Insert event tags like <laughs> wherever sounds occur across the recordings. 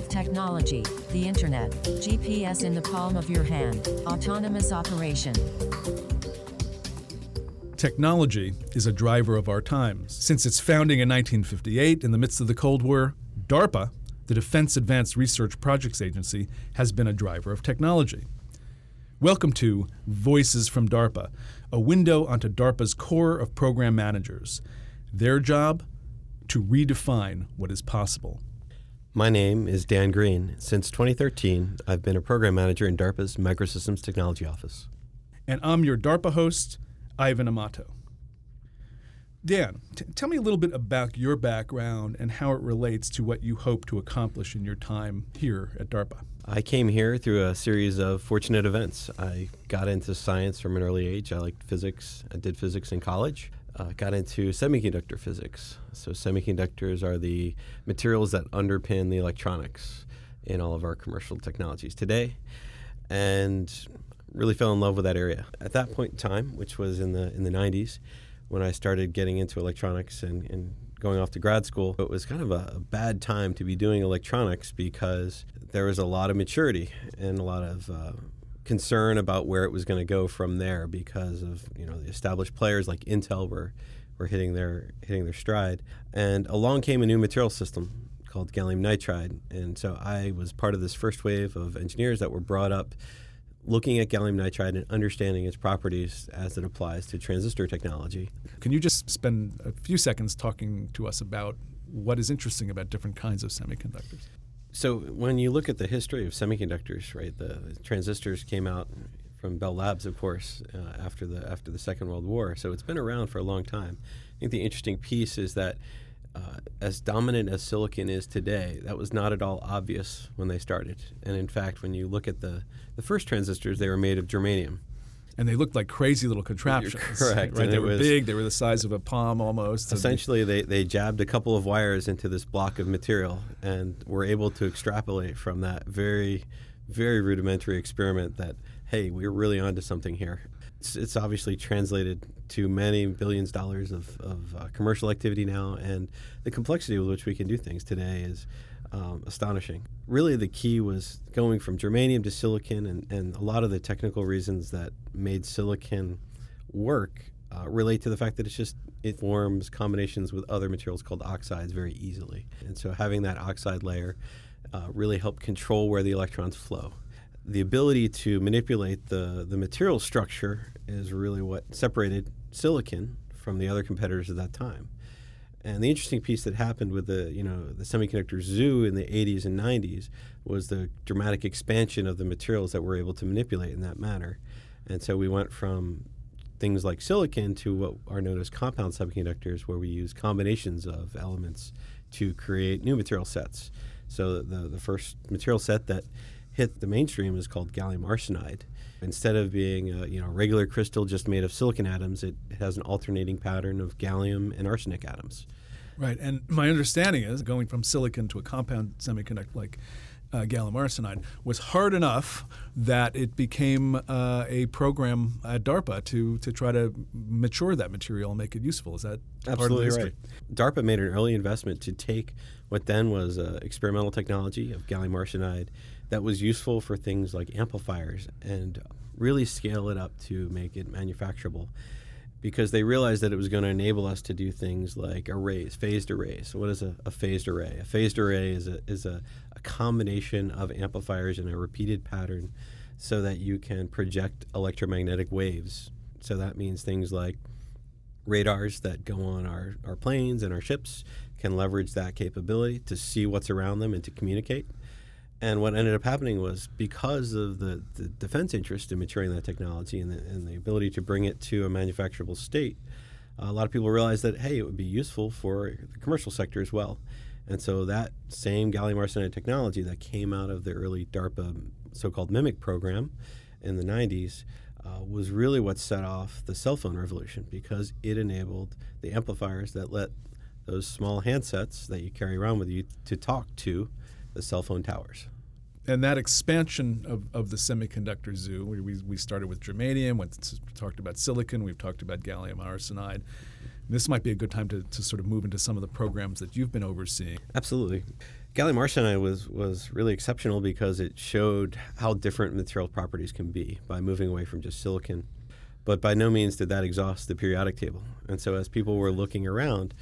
technology, the internet, GPS in the palm of your hand, autonomous operation. Technology is a driver of our times. Since its founding in 1958 in the midst of the Cold War, DARPA, the Defense Advanced Research Projects Agency, has been a driver of technology. Welcome to Voices from DARPA, a window onto DARPA's corps of program managers. Their job? To redefine what is possible. My name is Dan Green. Since 2013, I've been a program manager in DARPA's Microsystems Technology Office. And I'm your DARPA host, Ivan Amato. Dan, t- tell me a little bit about your background and how it relates to what you hope to accomplish in your time here at DARPA. I came here through a series of fortunate events. I got into science from an early age. I liked physics. I did physics in college. Uh, got into semiconductor physics. So, semiconductors are the materials that underpin the electronics in all of our commercial technologies today. And really fell in love with that area. At that point in time, which was in the in the 90s, when I started getting into electronics and, and going off to grad school, it was kind of a, a, bad time to be doing electronics because there was a lot of maturity and a lot of uh, concern about where it was going to go from there because of you know the established players like Intel were were hitting their hitting their stride, and along came a new material system called gallium nitride, and so I was part of this first wave of engineers that were brought up looking at gallium nitride and understanding its properties as it applies to transistor technology. Can you just spend a few seconds talking to us about what is interesting about different kinds of semiconductors? So, when you look at the history of semiconductors, right, the transistors came out from Bell Labs, of course, uh, after the after the Second World War. So it's been around for a long time. I think the interesting piece is that uh, as dominant as silicon is today, that was not at all obvious when they started. And in fact, when you look at the, the first transistors, they were made of germanium. And they looked like crazy little contraptions. You're <laughs> correct. Right? they were big. They were the size of a palm almost. Essentially, they, they jabbed a couple of wires into this block of material and were able to extrapolate from that very, very rudimentary experiment that, hey, we're really onto something here. It's, it's obviously translated to many billions of dollars of, of uh, commercial activity now, and the complexity with which we can do things today is um, astonishing. Really, the key was going from germanium to silicon, and, and a lot of the technical reasons that made silicon work uh, relate to the fact that it's just it forms combinations with other materials called oxides very easily, and so having that oxide layer uh, really helped control where the electrons flow the ability to manipulate the, the material structure is really what separated silicon from the other competitors at that time. And the interesting piece that happened with the you know the semiconductor zoo in the 80s and 90s was the dramatic expansion of the materials that we're able to manipulate in that manner. And so we went from things like silicon to what are known as compound semiconductors, where we use combinations of elements to create new material sets. So the the first material set that hit the mainstream is called gallium arsenide. Instead of being a you know regular crystal just made of silicon atoms, it, has an alternating pattern of gallium and arsenic atoms. Right, and my understanding is going from silicon to a compound semiconductor like uh, gallium arsenide was hard enough that it became uh, a program at DARPA to to try to mature that material and make it useful. Is that absolutely right? DARPA made an early investment to take what then was uh, experimental technology of gallium arsenide that was useful for things like amplifiers and really scale it up to make it manufacturable because they realized that it was going to enable us to do things like arrays, phased arrays. So, what is a, a phased array? A phased array is a, is a, a combination of amplifiers in a repeated pattern so that you can project electromagnetic waves. So, that means things like radars that go on our, our planes and our ships can leverage that capability to see what's around them and to communicate. And what ended up happening was because of the, the defense interest in maturing that technology and the, and the ability to bring it to a manufacturable state, a lot of people realized that, hey, it would be useful for the commercial sector as well. And so that same gallium arsenide technology that came out of the early DARPA so called MIMIC program in the 90s uh, was really what set off the cell phone revolution because it enabled the amplifiers that let those small handsets that you carry around with you to talk to the cell phone towers. And that expansion of, of the semiconductor zoo, we, we started with germanium, went talked about silicon, we've talked about gallium arsenide. This might be a good time to, to sort of move into some of the programs that you've been overseeing. Absolutely. Gallium arsenide was was really exceptional because it showed how different material properties can be by moving away from just silicon. But by no means did that exhaust the periodic table. And so as people were looking around,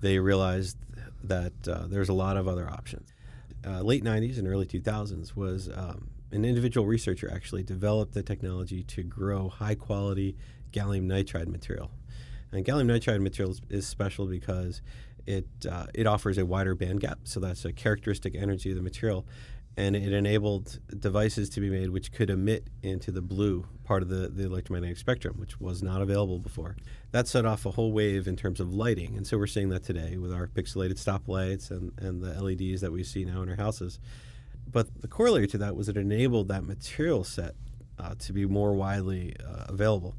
they realized that uh, there's a lot of other options. Uh, late 90s and early 2000s was um, an individual researcher actually developed the technology to grow high quality gallium nitride material. And gallium nitride material is, special because it uh, it offers a wider band gap, so that's a characteristic energy of the material, and it enabled devices to be made which could emit into the blue part of the, the electromagnetic spectrum, which was not available before. That set off a whole wave in terms of lighting, and so we're seeing that today with our pixelated stoplights and, and the LEDs that we see now in our houses. But the corollary to that was it enabled that material set uh, to be more widely uh, available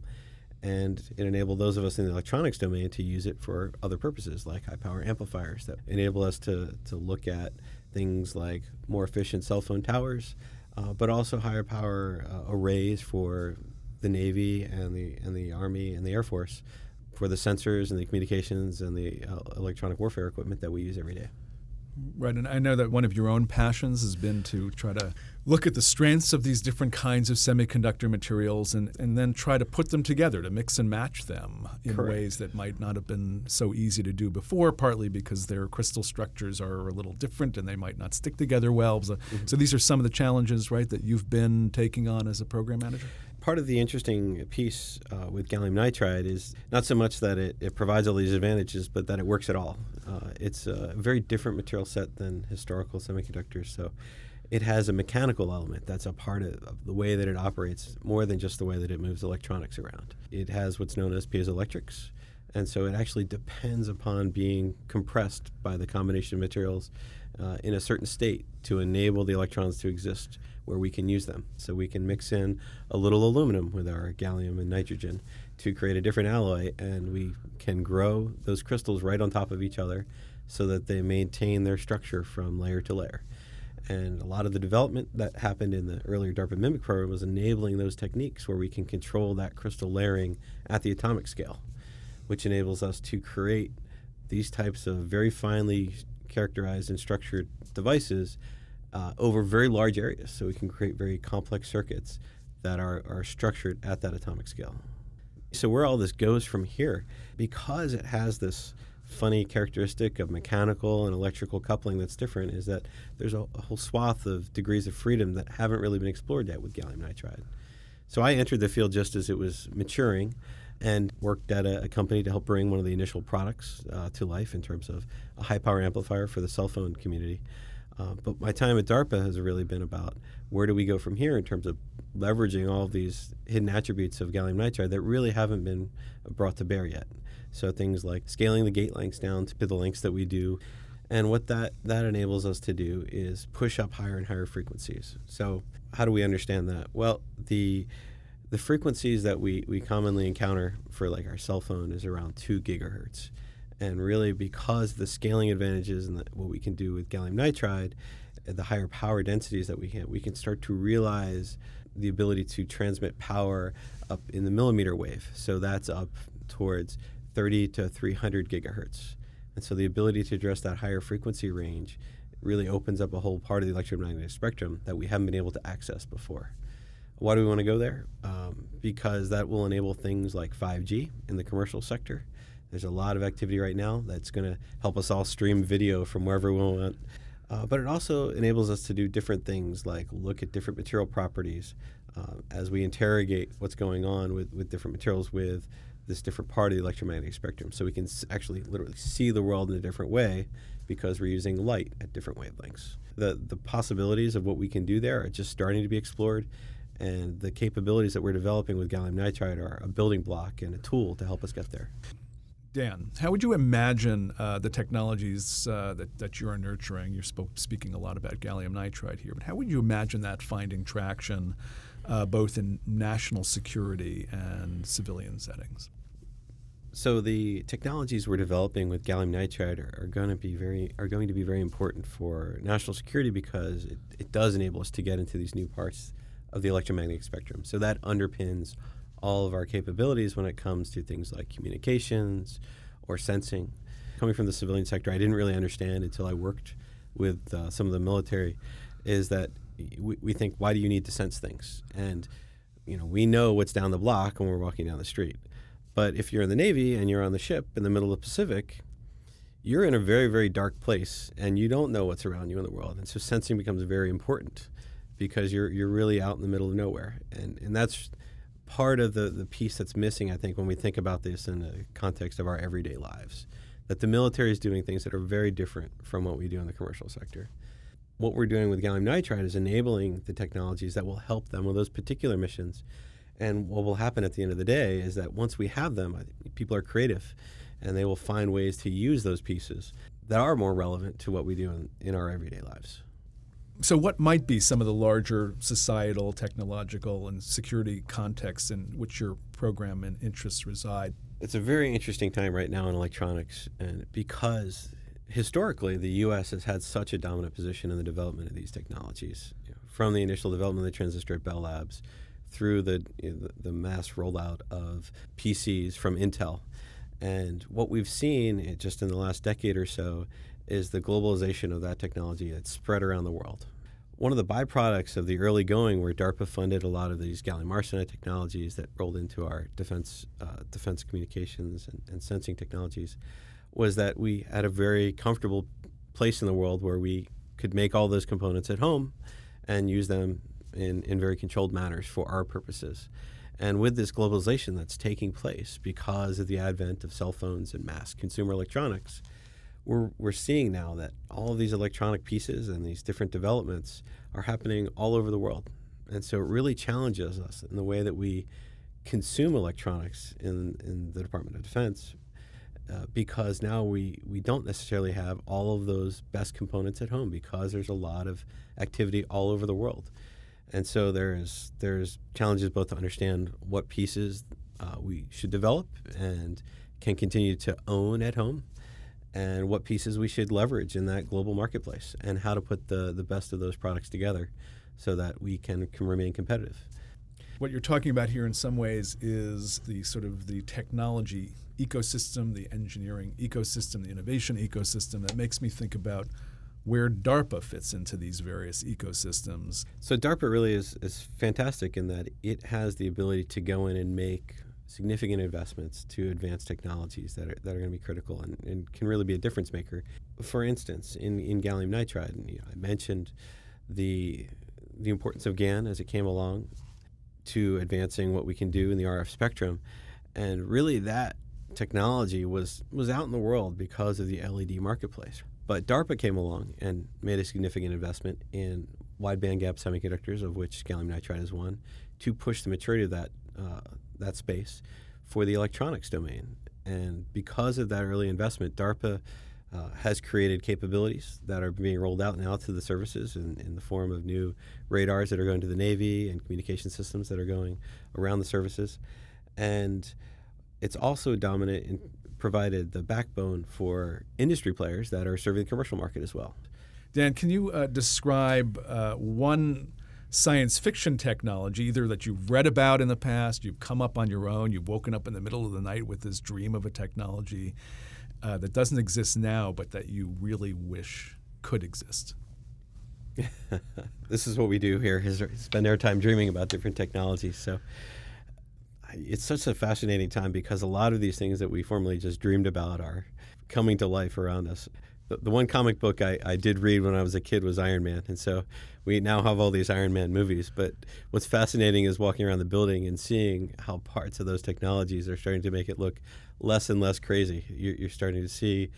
and it enabled those of us in the electronics domain to use it for other purposes like high power amplifiers that enable us to, to look at things like more efficient cell phone towers uh, but also higher power uh, arrays for the navy and the and the army and the air force for the sensors and the communications and the uh, electronic warfare equipment that we use every day. Right, and I know that one of your own passions has been to try to look at the strengths of these different kinds of semiconductor materials and, and then try to put them together to mix and match them in Correct. ways that might not have been so easy to do before, partly because their crystal structures are a little different and they might not stick together well. So, mm-hmm. so these are some of the challenges, right, that you've been taking on as a program manager? part of the interesting piece uh, with gallium nitride is not so much that it, it, provides all these advantages, but that it works at all. Uh, it's a very different material set than historical semiconductors. So it has a mechanical element that's a part of, the way that it operates more than just the way that it moves electronics around. It has what's known as piezoelectrics. And so it actually depends upon being compressed by the combination of materials uh, in a certain state to enable the electrons to exist where we can use them. So we can mix in a little aluminum with our gallium and nitrogen to create a different alloy, and we can grow those crystals right on top of each other so that they maintain their structure from layer to layer. And a lot of the development that happened in the earlier DARPA MIMIC program was enabling those techniques where we can control that crystal layering at the atomic scale, which enables us to create these types of very finely characterized and structured devices uh, over very large areas. So we can create very complex circuits that are, are structured at that atomic scale. So where all this goes from here, because it has this funny characteristic of mechanical and electrical coupling that's different, is that there's a, a whole swath of degrees of freedom that haven't really been explored yet with gallium nitride. So I entered the field just as it was maturing and worked at a, a company to help bring one of the initial products uh, to life in terms of a high power amplifier for the cell phone community. Uh, but my time at DARPA has really been about where do we go from here in terms of leveraging all of these hidden attributes of gallium nitride that really haven't been brought to bear yet. So things like scaling the gate lengths down to the lengths that we do. And what that, that enables us to do is push up higher and higher frequencies. So how do we understand that? Well, the the frequencies that we, we commonly encounter for like our cell phone is around two gigahertz and really because the scaling advantages and the, what we can do with gallium nitride the higher power densities that we can we can start to realize the ability to transmit power up in the millimeter wave. So that's up towards 30 to 300 gigahertz. And so the ability to address that higher frequency range really opens up a whole part of the electromagnetic spectrum that we haven't been able to access before. Why do we want to go there? Um, because that will enable things like 5g in the commercial sector there's a lot of activity right now that's going to help us all stream video from wherever we want. Uh, but it also enables us to do different things like look at different material properties uh, as we interrogate what's going on with, with different materials with this different part of the electromagnetic spectrum. So we can s- actually literally see the world in a different way because we're using light at different wavelengths. The, the possibilities of what we can do there are just starting to be explored. And the capabilities that we're developing with gallium nitride are a building block and a tool to help us get there. Dan, how would you imagine uh, the technologies uh, that, that you're nurturing? You're speaking a lot about gallium nitride here, but how would you imagine that finding traction uh, both in national security and civilian settings? So the technologies we're developing with gallium nitride are, are, going to be very are going to be very important for national security because it, it does enable us to get into these new parts of the electromagnetic spectrum. So that underpins all of our capabilities when it comes to things like communications or sensing. Coming from the civilian sector, I didn't really understand until I worked with uh, some of the military is that we, we think, why do you need to sense things? And you know, we know what's down the block when we're walking down the street. But if you're in the Navy and you're on the ship in the middle of the Pacific, you're in a very, very dark place and you don't know what's around you in the world. And so sensing becomes very important because you're, you're really out in the middle of nowhere. And, and that's part of the, the piece that's missing, I think, when we think about this in the context of our everyday lives. That the military is doing things that are very different from what we do in the commercial sector what we're doing with gallium nitride is enabling the technologies that will help them with those particular missions. And what will happen at the end of the day is that once we have them, people are creative and they will find ways to use those pieces that are more relevant to what we do in, in our everyday lives. So, what might be some of the larger societal, technological, and security contexts in which your program and interests reside? It's a very interesting time right now in electronics, and because historically, the U.S. has had such a dominant position in the development of these technologies, you know, from the initial development of the transistor at Bell Labs through the, you know, the, mass rollout of PCs from Intel. And what we've seen eh, just in the last decade or so is the globalization of that technology that's spread around the world. One of the byproducts of the early going, where DARPA funded a lot of these gallium arsenide technologies that rolled into our defense, uh, defense communications and, and sensing technologies, was that we had a very comfortable place in the world where we could make all those components at home and use them in, in very controlled manners for our purposes. And with this globalization that's taking place because of the advent of cell phones and mass consumer electronics, we're, we're seeing now that all of these electronic pieces and these different developments are happening all over the world. And so it really challenges us in the way that we consume electronics in, in the Department of Defense uh, because now we, we don't necessarily have all of those best components at home because there's a lot of activity all over the world. And so there's there's challenges both to understand what pieces uh, we should develop and can continue to own at home, and what pieces we should leverage in that global marketplace, and how to put the the best of those products together, so that we can, can remain competitive. What you're talking about here, in some ways, is the sort of the technology ecosystem, the engineering ecosystem, the innovation ecosystem that makes me think about where DARPA fits into these various ecosystems. So DARPA really is, is fantastic in that it has the ability to go in and make significant investments to advance technologies that are, that are going to be critical and, and, can really be a difference maker. For instance, in, in gallium nitride, and, you know, I mentioned the the importance of GaN as it came along to advancing what we can do in the RF spectrum, and really that technology was was out in the world because of the LED marketplace. But DARPA came along and made a significant investment in wide bandgap semiconductors, of which gallium nitride is one, to push the maturity of that uh, that space for the electronics domain. And because of that early investment, DARPA uh, has created capabilities that are being rolled out now to the services in, in, the form of new radars that are going to the Navy and communication systems that are going around the services. And it's also dominant and provided the backbone for industry players that are serving the commercial market as well. Dan, can you uh, describe uh, one science fiction technology, either that you've read about in the past, you've come up on your own, you've woken up in the middle of the night with this dream of a technology uh, that doesn't exist now, but that you really wish could exist? <laughs> this is what we do here: is spend our time dreaming about different technologies. So it's such a fascinating time because a lot of these things that we formerly just dreamed about are coming to life around us. The, the one comic book I, I did read when I was a kid was Iron Man, and so we now have all these Iron Man movies. But what's fascinating is walking around the building and seeing how parts of those technologies are starting to make it look less and less crazy. You're, you're starting to see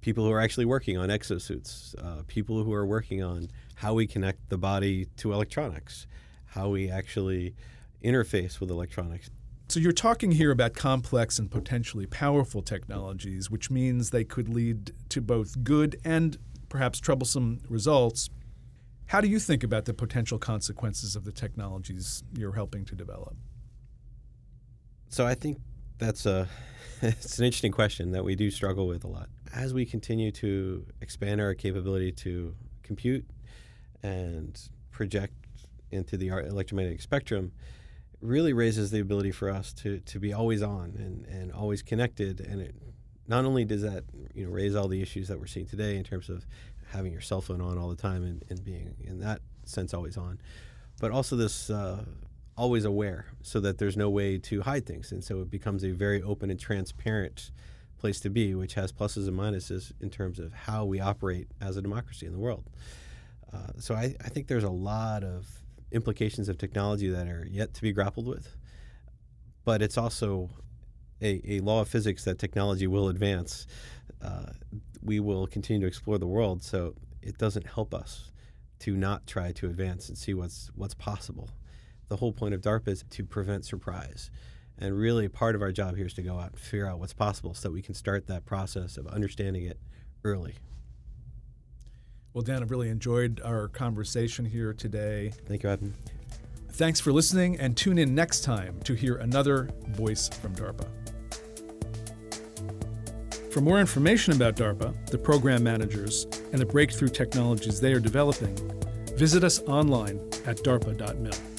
people who are actually working on exosuits, uh, people who are working on how we connect the body to electronics, how we actually interface with electronics. So you're talking here about complex and potentially powerful technologies, which means they could lead to both good and perhaps troublesome results. How do you think about the potential consequences of the technologies you're helping to develop? So I think that's a <laughs> it's an interesting question that we do struggle with a lot. As we continue to expand our capability to compute and project into the electromagnetic spectrum, really raises the ability for us to, to be always on and, and always connected and it not only does that you know raise all the issues that we're seeing today in terms of having your cell phone on all the time and, and being in that sense always on, but also this uh, always aware so that there's no way to hide things. And so it becomes a very open and transparent place to be, which has pluses and minuses in terms of how we operate as a democracy in the world. Uh, so I, I think there's a lot of implications of technology that are yet to be grappled with. But it's also a, a law of physics that technology will advance. Uh, we will continue to explore the world, so it doesn't help us to not try to advance and see what's what's possible. The whole point of DARPA is to prevent surprise. And really, part of our job here is to go out and figure out what's possible so that we can start that process of understanding it early. Well, Dan, I've really enjoyed our conversation here today. Thank you, Adam. Thanks for listening, and tune in next time to hear another voice from DARPA. For more information about DARPA, the program managers, and the breakthrough technologies they are developing, visit us online at darpa.mil.